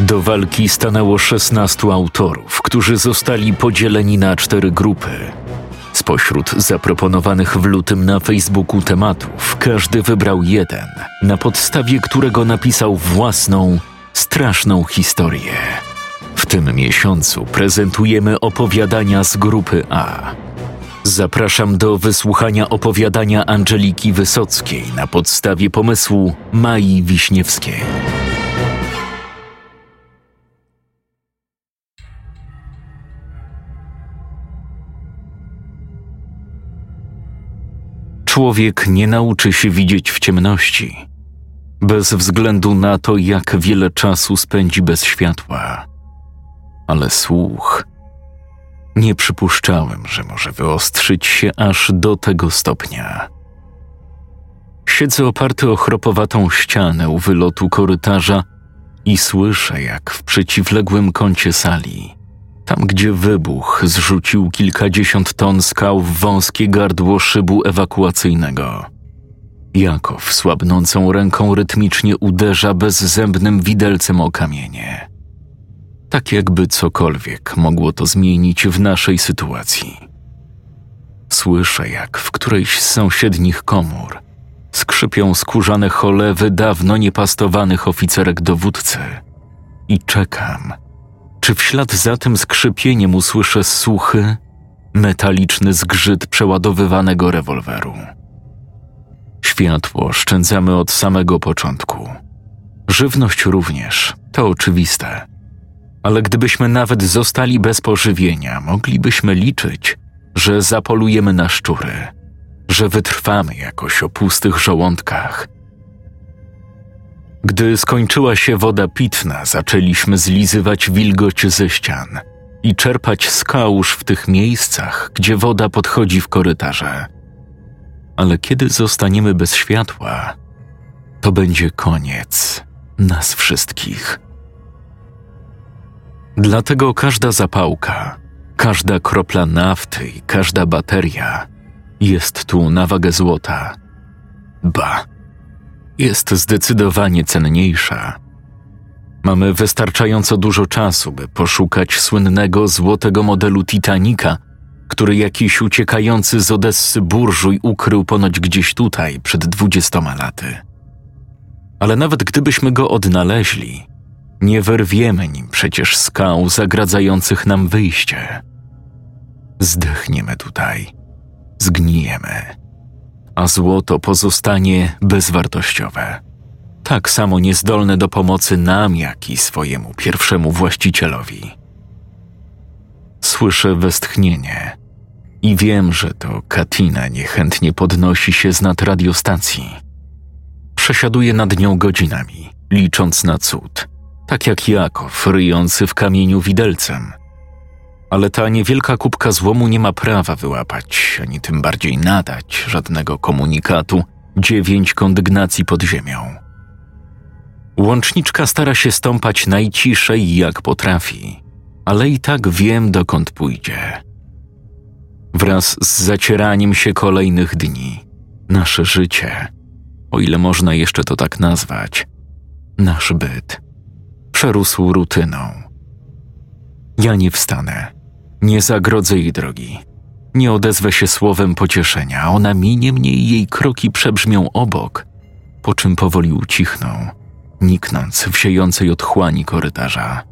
Do walki stanęło 16 autorów, którzy zostali podzieleni na cztery grupy. Spośród zaproponowanych w lutym na Facebooku tematów, każdy wybrał jeden, na podstawie którego napisał własną, straszną historię. W tym miesiącu prezentujemy opowiadania z grupy A. Zapraszam do wysłuchania opowiadania Angeliki Wysockiej na podstawie pomysłu Mai Wiśniewskiej. Człowiek nie nauczy się widzieć w ciemności, bez względu na to, jak wiele czasu spędzi bez światła. Ale słuch. Nie przypuszczałem, że może wyostrzyć się aż do tego stopnia. Siedzę oparty o chropowatą ścianę u wylotu korytarza i słyszę, jak w przeciwległym kącie sali tam, gdzie wybuch zrzucił kilkadziesiąt ton skał w wąskie gardło szybu ewakuacyjnego. Jakow słabnącą ręką rytmicznie uderza bezzębnym widelcem o kamienie. Tak jakby cokolwiek mogło to zmienić w naszej sytuacji. Słyszę, jak w którejś z sąsiednich komór skrzypią skórzane cholewy dawno niepastowanych oficerek dowódcy i czekam – czy w ślad za tym skrzypieniem usłyszę suchy, metaliczny zgrzyt przeładowywanego rewolweru? Światło szczędzamy od samego początku. Żywność również, to oczywiste. Ale gdybyśmy nawet zostali bez pożywienia, moglibyśmy liczyć, że zapolujemy na szczury, że wytrwamy jakoś o pustych żołądkach gdy skończyła się woda pitna, zaczęliśmy zlizywać wilgoć ze ścian i czerpać z kałuż w tych miejscach, gdzie woda podchodzi w korytarze. Ale kiedy zostaniemy bez światła, to będzie koniec nas wszystkich. Dlatego każda zapałka, każda kropla nafty i każda bateria jest tu na wagę złota. Ba jest zdecydowanie cenniejsza. Mamy wystarczająco dużo czasu, by poszukać słynnego złotego modelu Titanica, który jakiś uciekający z Odessy burżuj ukrył ponoć gdzieś tutaj przed dwudziestoma laty. Ale nawet gdybyśmy go odnaleźli, nie wyrwiemy nim przecież skał zagradzających nam wyjście. Zdechniemy tutaj, zgnijemy a złoto pozostanie bezwartościowe. Tak samo niezdolne do pomocy nam, jak i swojemu pierwszemu właścicielowi. Słyszę westchnienie i wiem, że to Katina niechętnie podnosi się z nad radiostacji. Przesiaduje nad nią godzinami, licząc na cud, tak jak Jakow ryjący w kamieniu widelcem – ale ta niewielka kubka złomu nie ma prawa wyłapać, ani tym bardziej nadać żadnego komunikatu. Dziewięć kondygnacji pod ziemią. Łączniczka stara się stąpać najciszej jak potrafi, ale i tak wiem, dokąd pójdzie. Wraz z zacieraniem się kolejnych dni, nasze życie, o ile można jeszcze to tak nazwać, nasz byt, przerósł rutyną. Ja nie wstanę nie zagrodzę jej drogi. Nie odezwę się słowem pocieszenia, ona minie mnie i jej kroki przebrzmią obok, po czym powoli ucichną, niknąc w siejącej otchłani korytarza.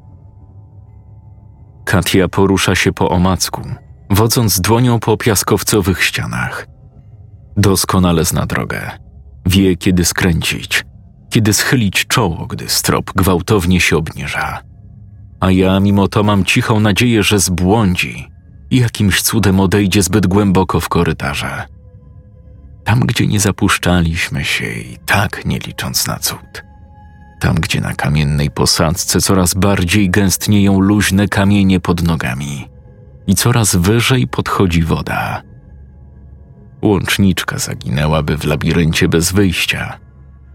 Katia porusza się po omacku, wodząc dłonią po piaskowcowych ścianach. Doskonale zna drogę. Wie, kiedy skręcić, kiedy schylić czoło, gdy strop gwałtownie się obniża a ja mimo to mam cichą nadzieję, że zbłądzi i jakimś cudem odejdzie zbyt głęboko w korytarze. Tam, gdzie nie zapuszczaliśmy się i tak nie licząc na cud. Tam, gdzie na kamiennej posadzce coraz bardziej gęstnieją luźne kamienie pod nogami. i coraz wyżej podchodzi woda. Łączniczka zaginęłaby w labiryncie bez wyjścia.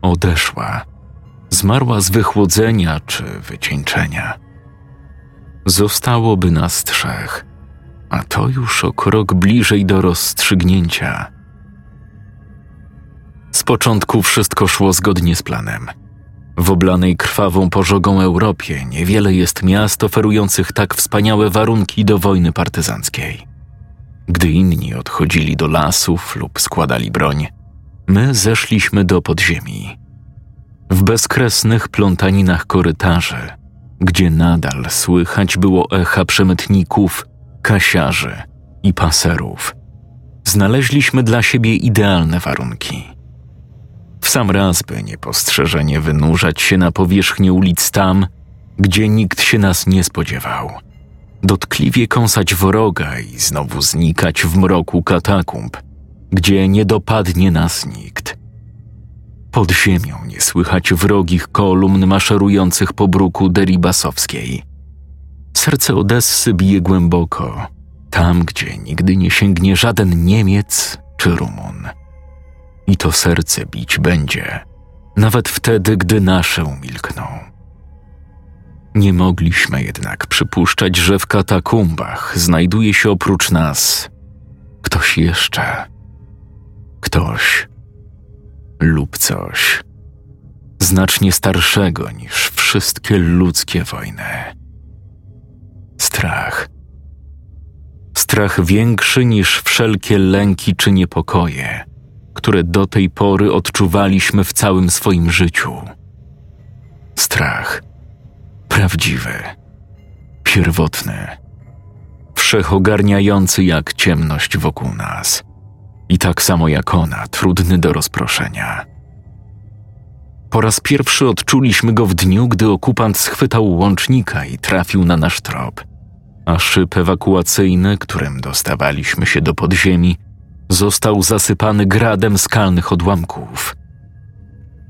Odeszła. Zmarła z wychłodzenia czy wycieńczenia. Zostałoby nas trzech, a to już o krok bliżej do rozstrzygnięcia. Z początku wszystko szło zgodnie z planem. W oblanej krwawą pożogą Europie niewiele jest miast oferujących tak wspaniałe warunki do wojny partyzanckiej. Gdy inni odchodzili do lasów lub składali broń, my zeszliśmy do podziemi. W bezkresnych plątaninach korytarzy, gdzie nadal słychać było echa przemytników, kasiarzy i paserów, znaleźliśmy dla siebie idealne warunki. W sam raz, by niepostrzeżenie wynurzać się na powierzchnię ulic tam, gdzie nikt się nas nie spodziewał. Dotkliwie kąsać wroga i znowu znikać w mroku katakumb, gdzie nie dopadnie nas nikt. Pod ziemią nie słychać wrogich kolumn maszerujących po bruku deribasowskiej. Serce Odessy bije głęboko, tam gdzie nigdy nie sięgnie żaden Niemiec czy Rumun. I to serce bić będzie, nawet wtedy, gdy nasze umilkną. Nie mogliśmy jednak przypuszczać, że w katakumbach znajduje się oprócz nas ktoś jeszcze. Ktoś lub coś znacznie starszego niż wszystkie ludzkie wojny. Strach. Strach większy niż wszelkie lęki czy niepokoje które do tej pory odczuwaliśmy w całym swoim życiu. Strach. Prawdziwy. Pierwotny. Wszechogarniający jak ciemność wokół nas. I tak samo jak ona, trudny do rozproszenia. Po raz pierwszy odczuliśmy go w dniu, gdy okupant schwytał łącznika i trafił na nasz trop, a szyb ewakuacyjny, którym dostawaliśmy się do podziemi, został zasypany gradem skalnych odłamków.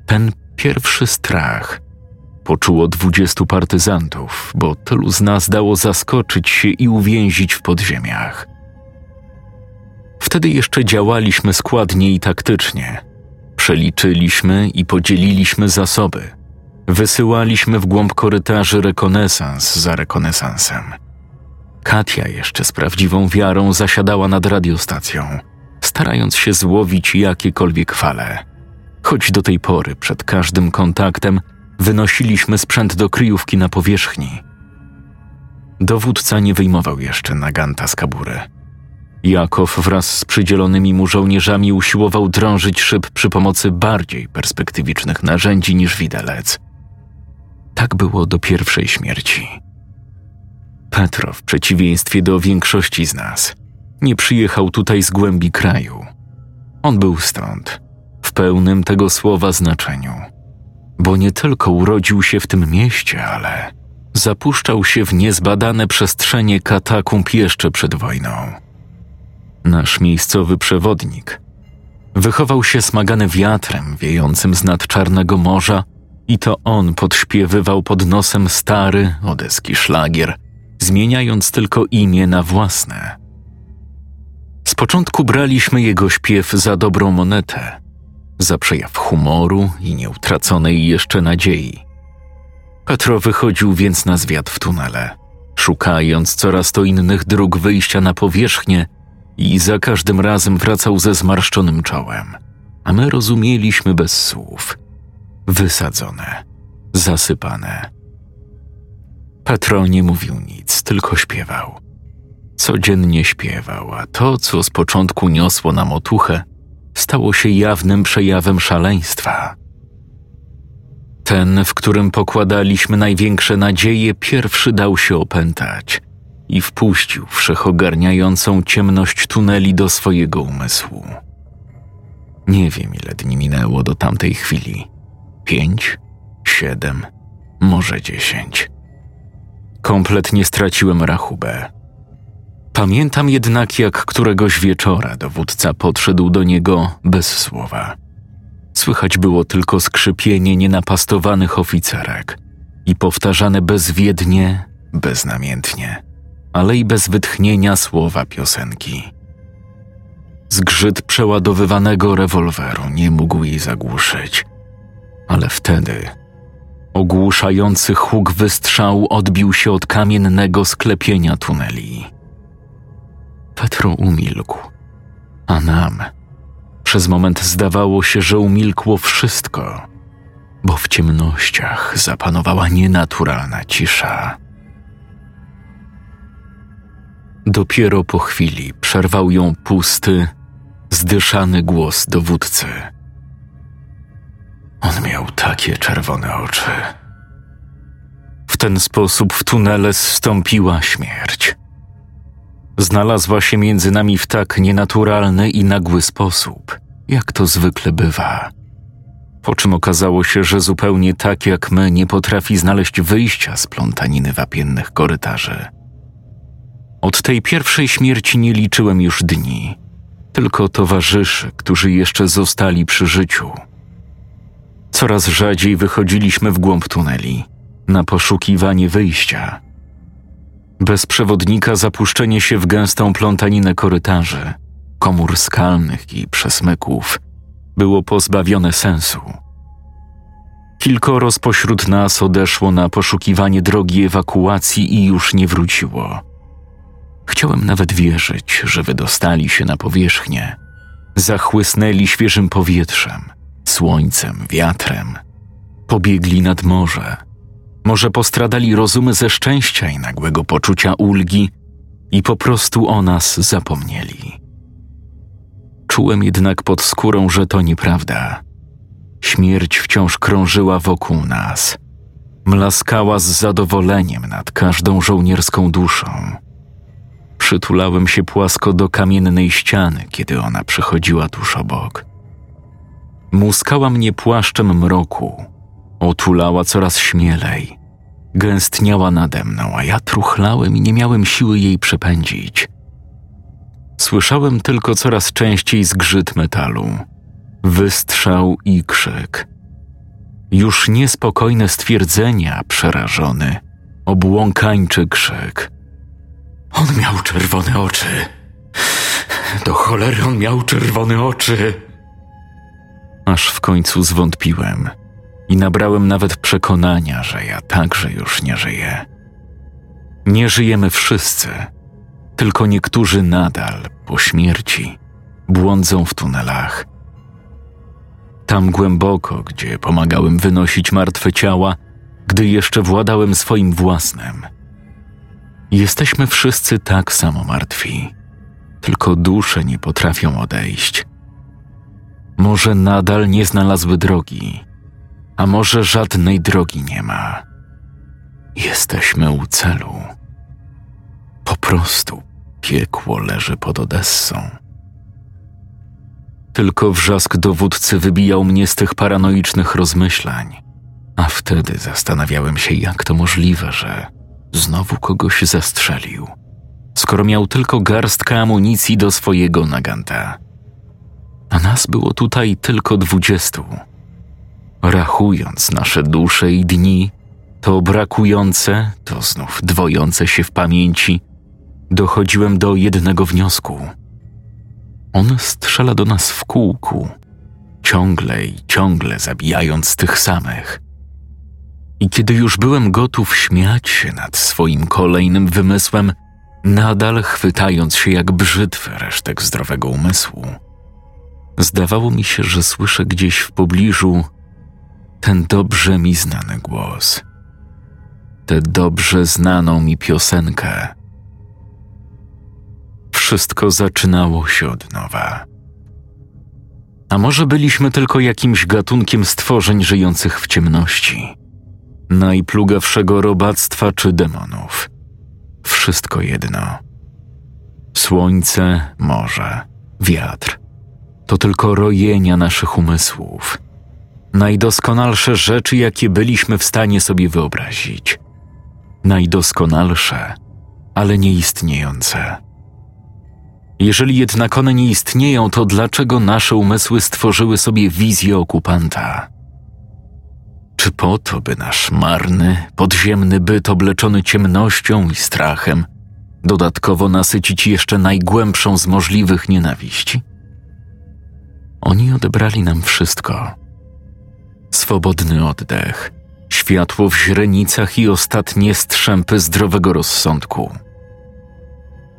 Ten pierwszy strach poczuło dwudziestu partyzantów, bo tylu z nas dało zaskoczyć się i uwięzić w podziemiach. Wtedy jeszcze działaliśmy składnie i taktycznie. Przeliczyliśmy i podzieliliśmy zasoby. Wysyłaliśmy w głąb korytarzy rekonesans za rekonesansem. Katia jeszcze z prawdziwą wiarą zasiadała nad radiostacją – starając się złowić jakiekolwiek fale. Choć do tej pory przed każdym kontaktem wynosiliśmy sprzęt do kryjówki na powierzchni. Dowódca nie wyjmował jeszcze naganta z kabury. Jakow wraz z przydzielonymi mu żołnierzami usiłował drążyć szyb przy pomocy bardziej perspektywicznych narzędzi niż widelec. Tak było do pierwszej śmierci. Petro, w przeciwieństwie do większości z nas, nie przyjechał tutaj z głębi kraju. On był stąd, w pełnym tego słowa znaczeniu, bo nie tylko urodził się w tym mieście, ale zapuszczał się w niezbadane przestrzenie katakumb jeszcze przed wojną. Nasz miejscowy przewodnik wychował się smagany wiatrem wiejącym z nad Czarnego Morza i to on podśpiewywał pod nosem stary odeski szlagier, zmieniając tylko imię na własne. Z początku braliśmy jego śpiew za dobrą monetę, za przejaw humoru i nieutraconej jeszcze nadziei. Petro wychodził więc na zwiat w tunele, szukając coraz to innych dróg wyjścia na powierzchnię i za każdym razem wracał ze zmarszczonym czołem, a my rozumieliśmy bez słów. Wysadzone, zasypane. Petro nie mówił nic, tylko śpiewał Codziennie śpiewał, a to, co z początku niosło nam otuchę, stało się jawnym przejawem szaleństwa. Ten, w którym pokładaliśmy największe nadzieje, pierwszy dał się opętać i wpuścił wszechogarniającą ciemność tuneli do swojego umysłu. Nie wiem, ile dni minęło do tamtej chwili. Pięć, siedem, może dziesięć. Kompletnie straciłem rachubę. Pamiętam jednak, jak któregoś wieczora dowódca podszedł do niego bez słowa. Słychać było tylko skrzypienie nienapastowanych oficerek i powtarzane bezwiednie, beznamiętnie. Ale i bez wytchnienia słowa piosenki. Zgrzyt przeładowywanego rewolweru nie mógł jej zagłuszyć, ale wtedy ogłuszający huk wystrzału odbił się od kamiennego sklepienia tuneli. Petro umilkł, a nam przez moment zdawało się, że umilkło wszystko, bo w ciemnościach zapanowała nienaturalna cisza. Dopiero po chwili przerwał ją pusty, zdyszany głos dowódcy. On miał takie czerwone oczy. W ten sposób w tunele zstąpiła śmierć. Znalazła się między nami w tak nienaturalny i nagły sposób, jak to zwykle bywa. Po czym okazało się, że zupełnie tak jak my nie potrafi znaleźć wyjścia z plątaniny wapiennych korytarzy. Od tej pierwszej śmierci nie liczyłem już dni, tylko towarzyszy, którzy jeszcze zostali przy życiu. Coraz rzadziej wychodziliśmy w głąb tuneli, na poszukiwanie wyjścia. Bez przewodnika zapuszczenie się w gęstą plątaninę korytarzy, komór skalnych i przesmyków było pozbawione sensu. Kilkoro spośród nas odeszło na poszukiwanie drogi ewakuacji i już nie wróciło. Chciałem nawet wierzyć, że wydostali się na powierzchnię, zachłysnęli świeżym powietrzem, słońcem, wiatrem, pobiegli nad morze. Może postradali rozumy ze szczęścia i nagłego poczucia ulgi i po prostu o nas zapomnieli. Czułem jednak pod skórą, że to nieprawda. Śmierć wciąż krążyła wokół nas. Mlaskała z zadowoleniem nad każdą żołnierską duszą. Przytulałem się płasko do kamiennej ściany, kiedy ona przechodziła tuż obok. Muskała mnie płaszczem mroku, otulała coraz śmielej. Gęstniała nade mną, a ja truchlałem i nie miałem siły jej przepędzić. Słyszałem tylko coraz częściej zgrzyt metalu, wystrzał i krzyk. Już niespokojne stwierdzenia, przerażony, obłąkańczy krzyk. On miał czerwone oczy. Do cholery on miał czerwone oczy. Aż w końcu zwątpiłem i nabrałem nawet przekonania, że ja także już nie żyję. Nie żyjemy wszyscy tylko niektórzy nadal, po śmierci, błądzą w tunelach. Tam głęboko, gdzie pomagałem wynosić martwe ciała, gdy jeszcze władałem swoim własnym. Jesteśmy wszyscy tak samo martwi, tylko dusze nie potrafią odejść. Może nadal nie znalazły drogi, a może żadnej drogi nie ma. Jesteśmy u celu. Po prostu piekło leży pod Odessą. Tylko wrzask dowódcy wybijał mnie z tych paranoicznych rozmyślań, a wtedy zastanawiałem się, jak to możliwe, że znowu kogoś zastrzelił, skoro miał tylko garstkę amunicji do swojego naganta. A nas było tutaj tylko dwudziestu. Rachując nasze dusze i dni, to brakujące, to znów dwojące się w pamięci, dochodziłem do jednego wniosku. On strzela do nas w kółku, ciągle i ciągle zabijając tych samych. I kiedy już byłem gotów śmiać się nad swoim kolejnym wymysłem, nadal chwytając się jak brzytwy resztek zdrowego umysłu, zdawało mi się, że słyszę gdzieś w pobliżu ten dobrze mi znany głos, tę dobrze znaną mi piosenkę. Wszystko zaczynało się od nowa. A może byliśmy tylko jakimś gatunkiem stworzeń żyjących w ciemności, najplugawszego robactwa czy demonów. Wszystko jedno. Słońce, morze, wiatr to tylko rojenia naszych umysłów. Najdoskonalsze rzeczy, jakie byliśmy w stanie sobie wyobrazić. Najdoskonalsze, ale nieistniejące. Jeżeli jednak one nie istnieją, to dlaczego nasze umysły stworzyły sobie wizję okupanta? Czy po to, by nasz marny, podziemny byt obleczony ciemnością i strachem dodatkowo nasycić jeszcze najgłębszą z możliwych nienawiści? Oni odebrali nam wszystko. Swobodny oddech, światło w źrenicach i ostatnie strzępy zdrowego rozsądku.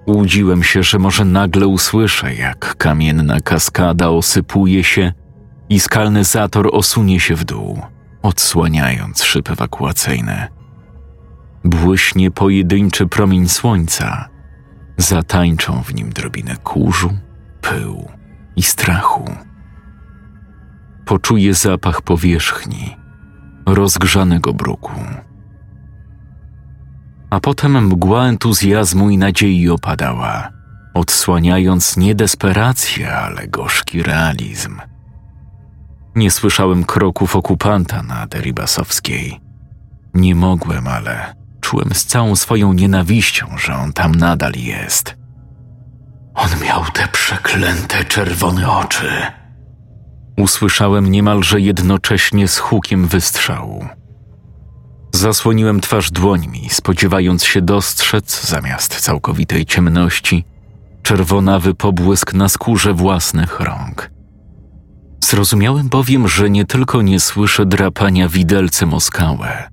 Łudziłem się, że może nagle usłyszę, jak kamienna kaskada osypuje się i skalny zator osunie się w dół, odsłaniając szyb ewakuacyjny. Błyśnie pojedynczy promień słońca, zatańczą w nim drobinę kurzu, pyłu i strachu. Poczuję zapach powierzchni, rozgrzanego bruku. A potem mgła entuzjazmu i nadziei opadała, odsłaniając nie desperację, ale gorzki realizm. Nie słyszałem kroków okupanta na Deribasowskiej. Nie mogłem, ale czułem z całą swoją nienawiścią, że on tam nadal jest. On miał te przeklęte czerwone oczy. Usłyszałem niemalże jednocześnie z hukiem wystrzału. Zasłoniłem twarz dłońmi, spodziewając się dostrzec, zamiast całkowitej ciemności, czerwonawy pobłysk na skórze własnych rąk. Zrozumiałem bowiem, że nie tylko nie słyszę drapania widelcem o skałę,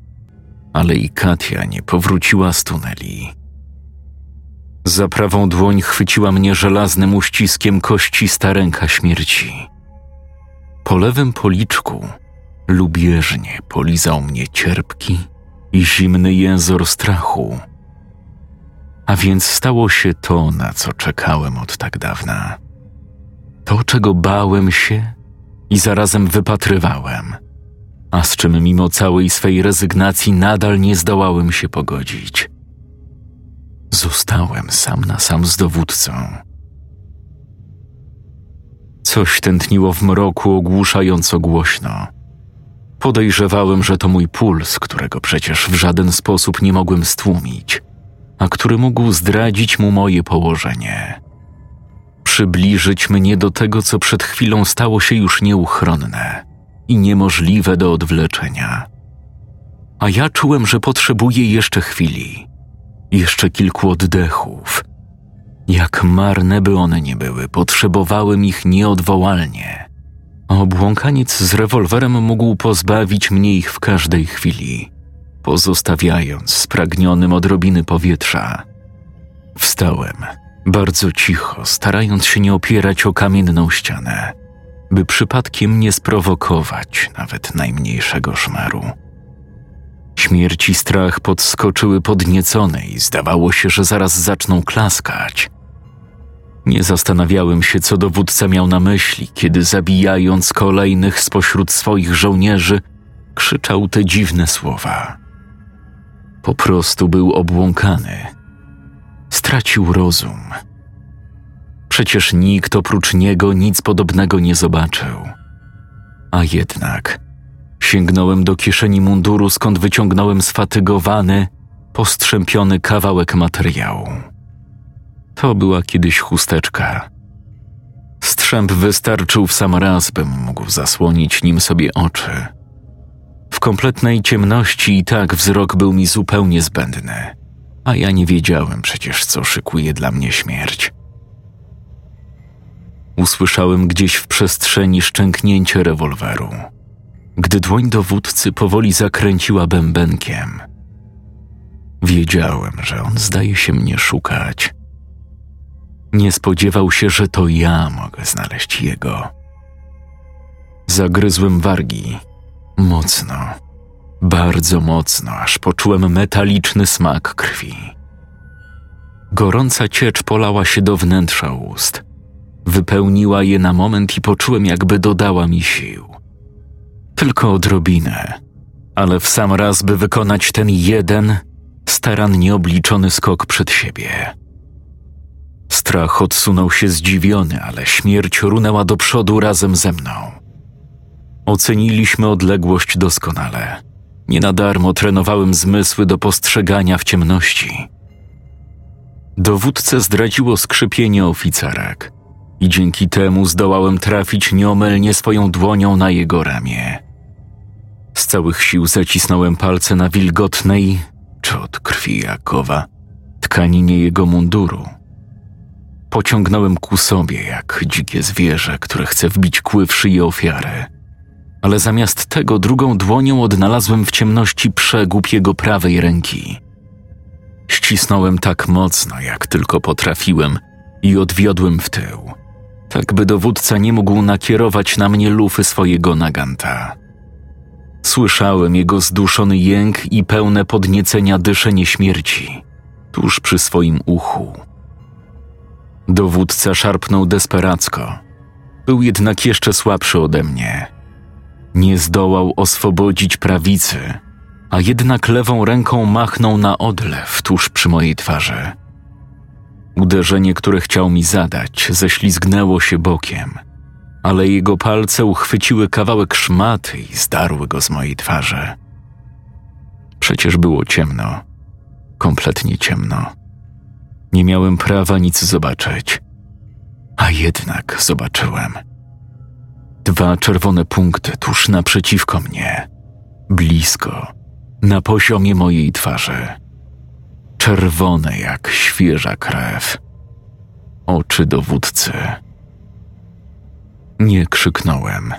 ale i Katia nie powróciła z tuneli. Za prawą dłoń chwyciła mnie żelaznym uściskiem koścista ręka śmierci. Po lewym policzku lubieżnie polizał mnie cierpki i zimny jęzor strachu. A więc stało się to, na co czekałem od tak dawna. To, czego bałem się i zarazem wypatrywałem, a z czym mimo całej swej rezygnacji nadal nie zdołałem się pogodzić. Zostałem sam na sam z dowódcą. Coś tętniło w mroku ogłuszająco głośno. Podejrzewałem, że to mój puls, którego przecież w żaden sposób nie mogłem stłumić, a który mógł zdradzić mu moje położenie. Przybliżyć mnie do tego, co przed chwilą stało się już nieuchronne i niemożliwe do odwleczenia. A ja czułem, że potrzebuję jeszcze chwili, jeszcze kilku oddechów. Jak marne by one nie były, potrzebowałem ich nieodwołalnie. Obłąkaniec z rewolwerem mógł pozbawić mnie ich w każdej chwili, pozostawiając spragnionym odrobiny powietrza. Wstałem, bardzo cicho, starając się nie opierać o kamienną ścianę by przypadkiem nie sprowokować nawet najmniejszego szmaru. Śmierć i strach podskoczyły podniecone i zdawało się, że zaraz zaczną klaskać. Nie zastanawiałem się, co dowódca miał na myśli, kiedy zabijając kolejnych spośród swoich żołnierzy, krzyczał te dziwne słowa. Po prostu był obłąkany. Stracił rozum Przecież nikt oprócz niego nic podobnego nie zobaczył. A jednak sięgnąłem do kieszeni munduru, skąd wyciągnąłem sfatygowany, postrzępiony kawałek materiału. To była kiedyś chusteczka. Strzęp wystarczył w sam raz, bym mógł zasłonić nim sobie oczy. W kompletnej ciemności i tak wzrok był mi zupełnie zbędny, a ja nie wiedziałem przecież, co szykuje dla mnie śmierć. Usłyszałem gdzieś w przestrzeni szczęknięcie rewolweru, gdy dłoń dowódcy powoli zakręciła bębenkiem. Wiedziałem, że on zdaje się mnie szukać. Nie spodziewał się, że to ja mogę znaleźć jego. Zagryzłem wargi. Mocno, bardzo mocno, aż poczułem metaliczny smak krwi. Gorąca ciecz polała się do wnętrza ust – Wypełniła je na moment i poczułem, jakby dodała mi sił. Tylko odrobinę, ale w sam raz, by wykonać ten jeden, starannie obliczony skok przed siebie. Strach odsunął się zdziwiony, ale śmierć runęła do przodu razem ze mną. Oceniliśmy odległość doskonale. Nie na darmo trenowałem zmysły do postrzegania w ciemności. Dowódcę zdradziło skrzypienie oficerek i dzięki temu zdołałem trafić nieomylnie swoją dłonią na jego ramię. Z całych sił zacisnąłem palce na wilgotnej, czy od krwi Jakowa, tkaninie jego munduru. Pociągnąłem ku sobie jak dzikie zwierzę, które chce wbić kły w szyję ofiary. Ale zamiast tego drugą dłonią odnalazłem w ciemności przegub jego prawej ręki. Ścisnąłem tak mocno, jak tylko potrafiłem i odwiodłem w tył, tak by dowódca nie mógł nakierować na mnie lufy swojego naganta. Słyszałem jego zduszony jęk i pełne podniecenia dyszenie śmierci tuż przy swoim uchu. Dowódca szarpnął desperacko. Był jednak jeszcze słabszy ode mnie. Nie zdołał oswobodzić prawicy, a jednak lewą ręką machnął na odlew tuż przy mojej twarzy. Uderzenie, które chciał mi zadać, ześlizgnęło się bokiem, ale jego palce uchwyciły kawałek szmaty i zdarły go z mojej twarzy. Przecież było ciemno, kompletnie ciemno. Nie miałem prawa nic zobaczyć, a jednak zobaczyłem. Dwa czerwone punkty tuż naprzeciwko mnie, blisko, na poziomie mojej twarzy. Czerwone jak świeża krew. Oczy dowódcy. Nie krzyknąłem.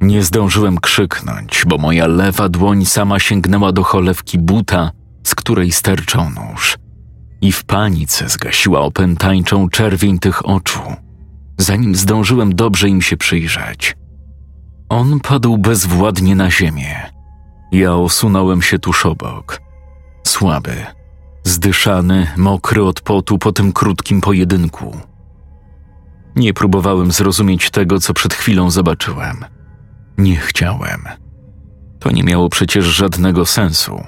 Nie zdążyłem krzyknąć, bo moja lewa dłoń sama sięgnęła do cholewki buta, z której sterczał nóż i w panice zgasiła opętańczą czerwień tych oczu, zanim zdążyłem dobrze im się przyjrzeć. On padł bezwładnie na ziemię. Ja osunąłem się tuż obok. Słaby, zdyszany, mokry od potu po tym krótkim pojedynku. Nie próbowałem zrozumieć tego, co przed chwilą zobaczyłem. Nie chciałem. To nie miało przecież żadnego sensu.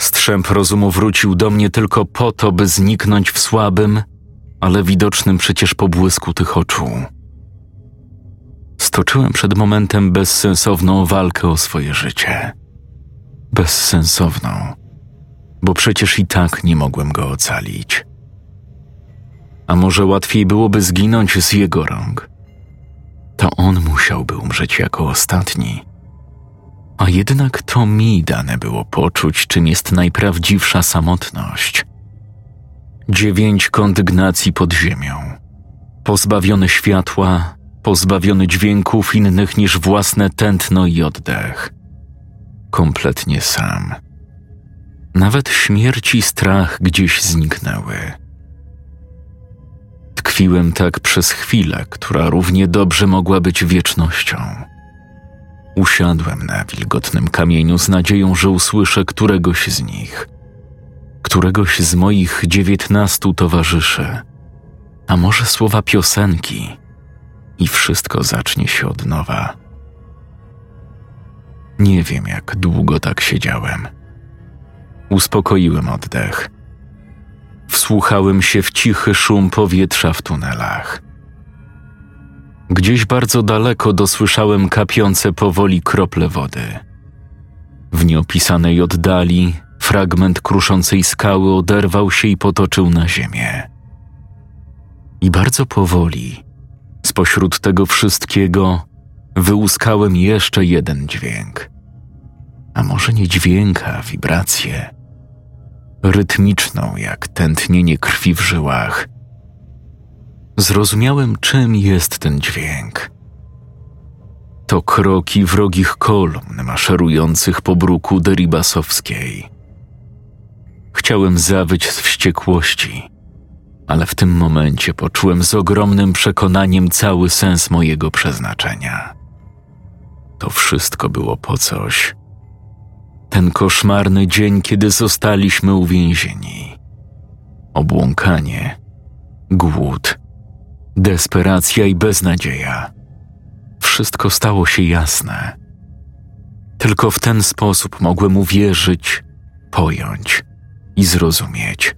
Strzęp rozumu wrócił do mnie tylko po to, by zniknąć w słabym, ale widocznym przecież pobłysku tych oczu. Stoczyłem przed momentem bezsensowną walkę o swoje życie. Bezsensowną, bo przecież i tak nie mogłem go ocalić. A może łatwiej byłoby zginąć z jego rąk? To on musiałby umrzeć jako ostatni a jednak to mi dane było poczuć, czym jest najprawdziwsza samotność. Dziewięć kondygnacji pod ziemią, pozbawiony światła, pozbawiony dźwięków innych niż własne tętno i oddech. Kompletnie sam. Nawet śmierć i strach gdzieś zniknęły. Tkwiłem tak przez chwilę, która równie dobrze mogła być wiecznością. Usiadłem na wilgotnym kamieniu z nadzieją, że usłyszę któregoś z nich, któregoś z moich dziewiętnastu towarzyszy, a może słowa piosenki i wszystko zacznie się od nowa. Nie wiem, jak długo tak siedziałem. Uspokoiłem oddech. Wsłuchałem się w cichy szum powietrza w tunelach Gdzieś bardzo daleko dosłyszałem kapiące powoli krople wody. W nieopisanej oddali fragment kruszącej skały oderwał się i potoczył na ziemię. I bardzo powoli, spośród tego wszystkiego, wyłuskałem jeszcze jeden dźwięk. A może nie dźwięka, wibrację. Rytmiczną jak tętnienie krwi w żyłach – zrozumiałem, czym jest ten dźwięk. To kroki wrogich kolumn maszerujących po bruku deribasowskiej. Chciałem zawyć z wściekłości, ale w tym momencie poczułem z ogromnym przekonaniem cały sens mojego przeznaczenia. To wszystko było po coś. Ten koszmarny dzień, kiedy zostaliśmy uwięzieni. Obłąkanie, głód, desperacja i beznadzieja. Wszystko stało się jasne. Tylko w ten sposób mogłem uwierzyć, pojąć i zrozumieć.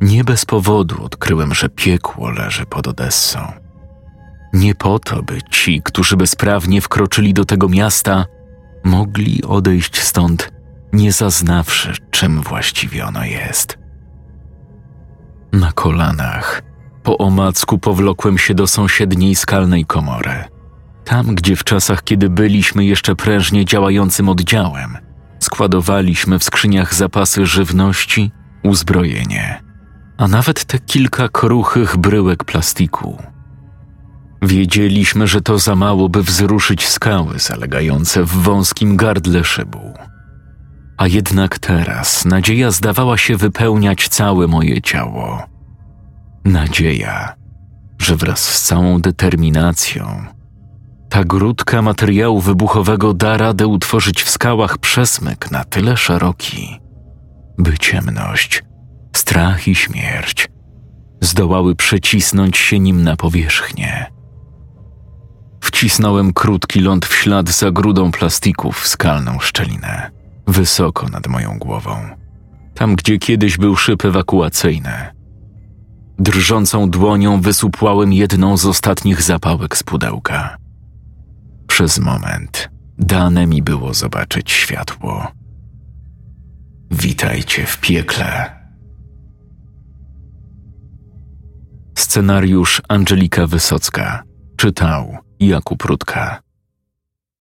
Nie bez powodu odkryłem, że piekło leży pod Odessą. Nie po to, by ci, którzy bezprawnie wkroczyli do tego miasta, mogli odejść stąd, nie zaznawszy, czym właściwie ono jest. Na kolanach po omacku powlokłem się do sąsiedniej skalnej komory. Tam, gdzie w czasach, kiedy byliśmy jeszcze prężnie działającym oddziałem, składowaliśmy w skrzyniach zapasy żywności uzbrojenie, a nawet te kilka kruchych bryłek plastiku. Wiedzieliśmy, że to za mało, by wzruszyć skały zalegające w wąskim gardle szybu. A jednak teraz nadzieja zdawała się wypełniać całe moje ciało. Nadzieja, że wraz z całą determinacją ta grudka materiału wybuchowego da radę utworzyć w skałach przesmyk na tyle szeroki, by ciemność, strach i śmierć zdołały przecisnąć się nim na powierzchnię. Wcisnąłem krótki ląd w ślad za grudą plastików w skalną szczelinę, wysoko nad moją głową, tam gdzie kiedyś był szyb ewakuacyjny. Drżącą dłonią wysupłałem jedną z ostatnich zapałek z pudełka. Przez moment dane mi było zobaczyć światło. Witajcie w piekle. Scenariusz Angelika Wysocka czytał Jakub Rutka.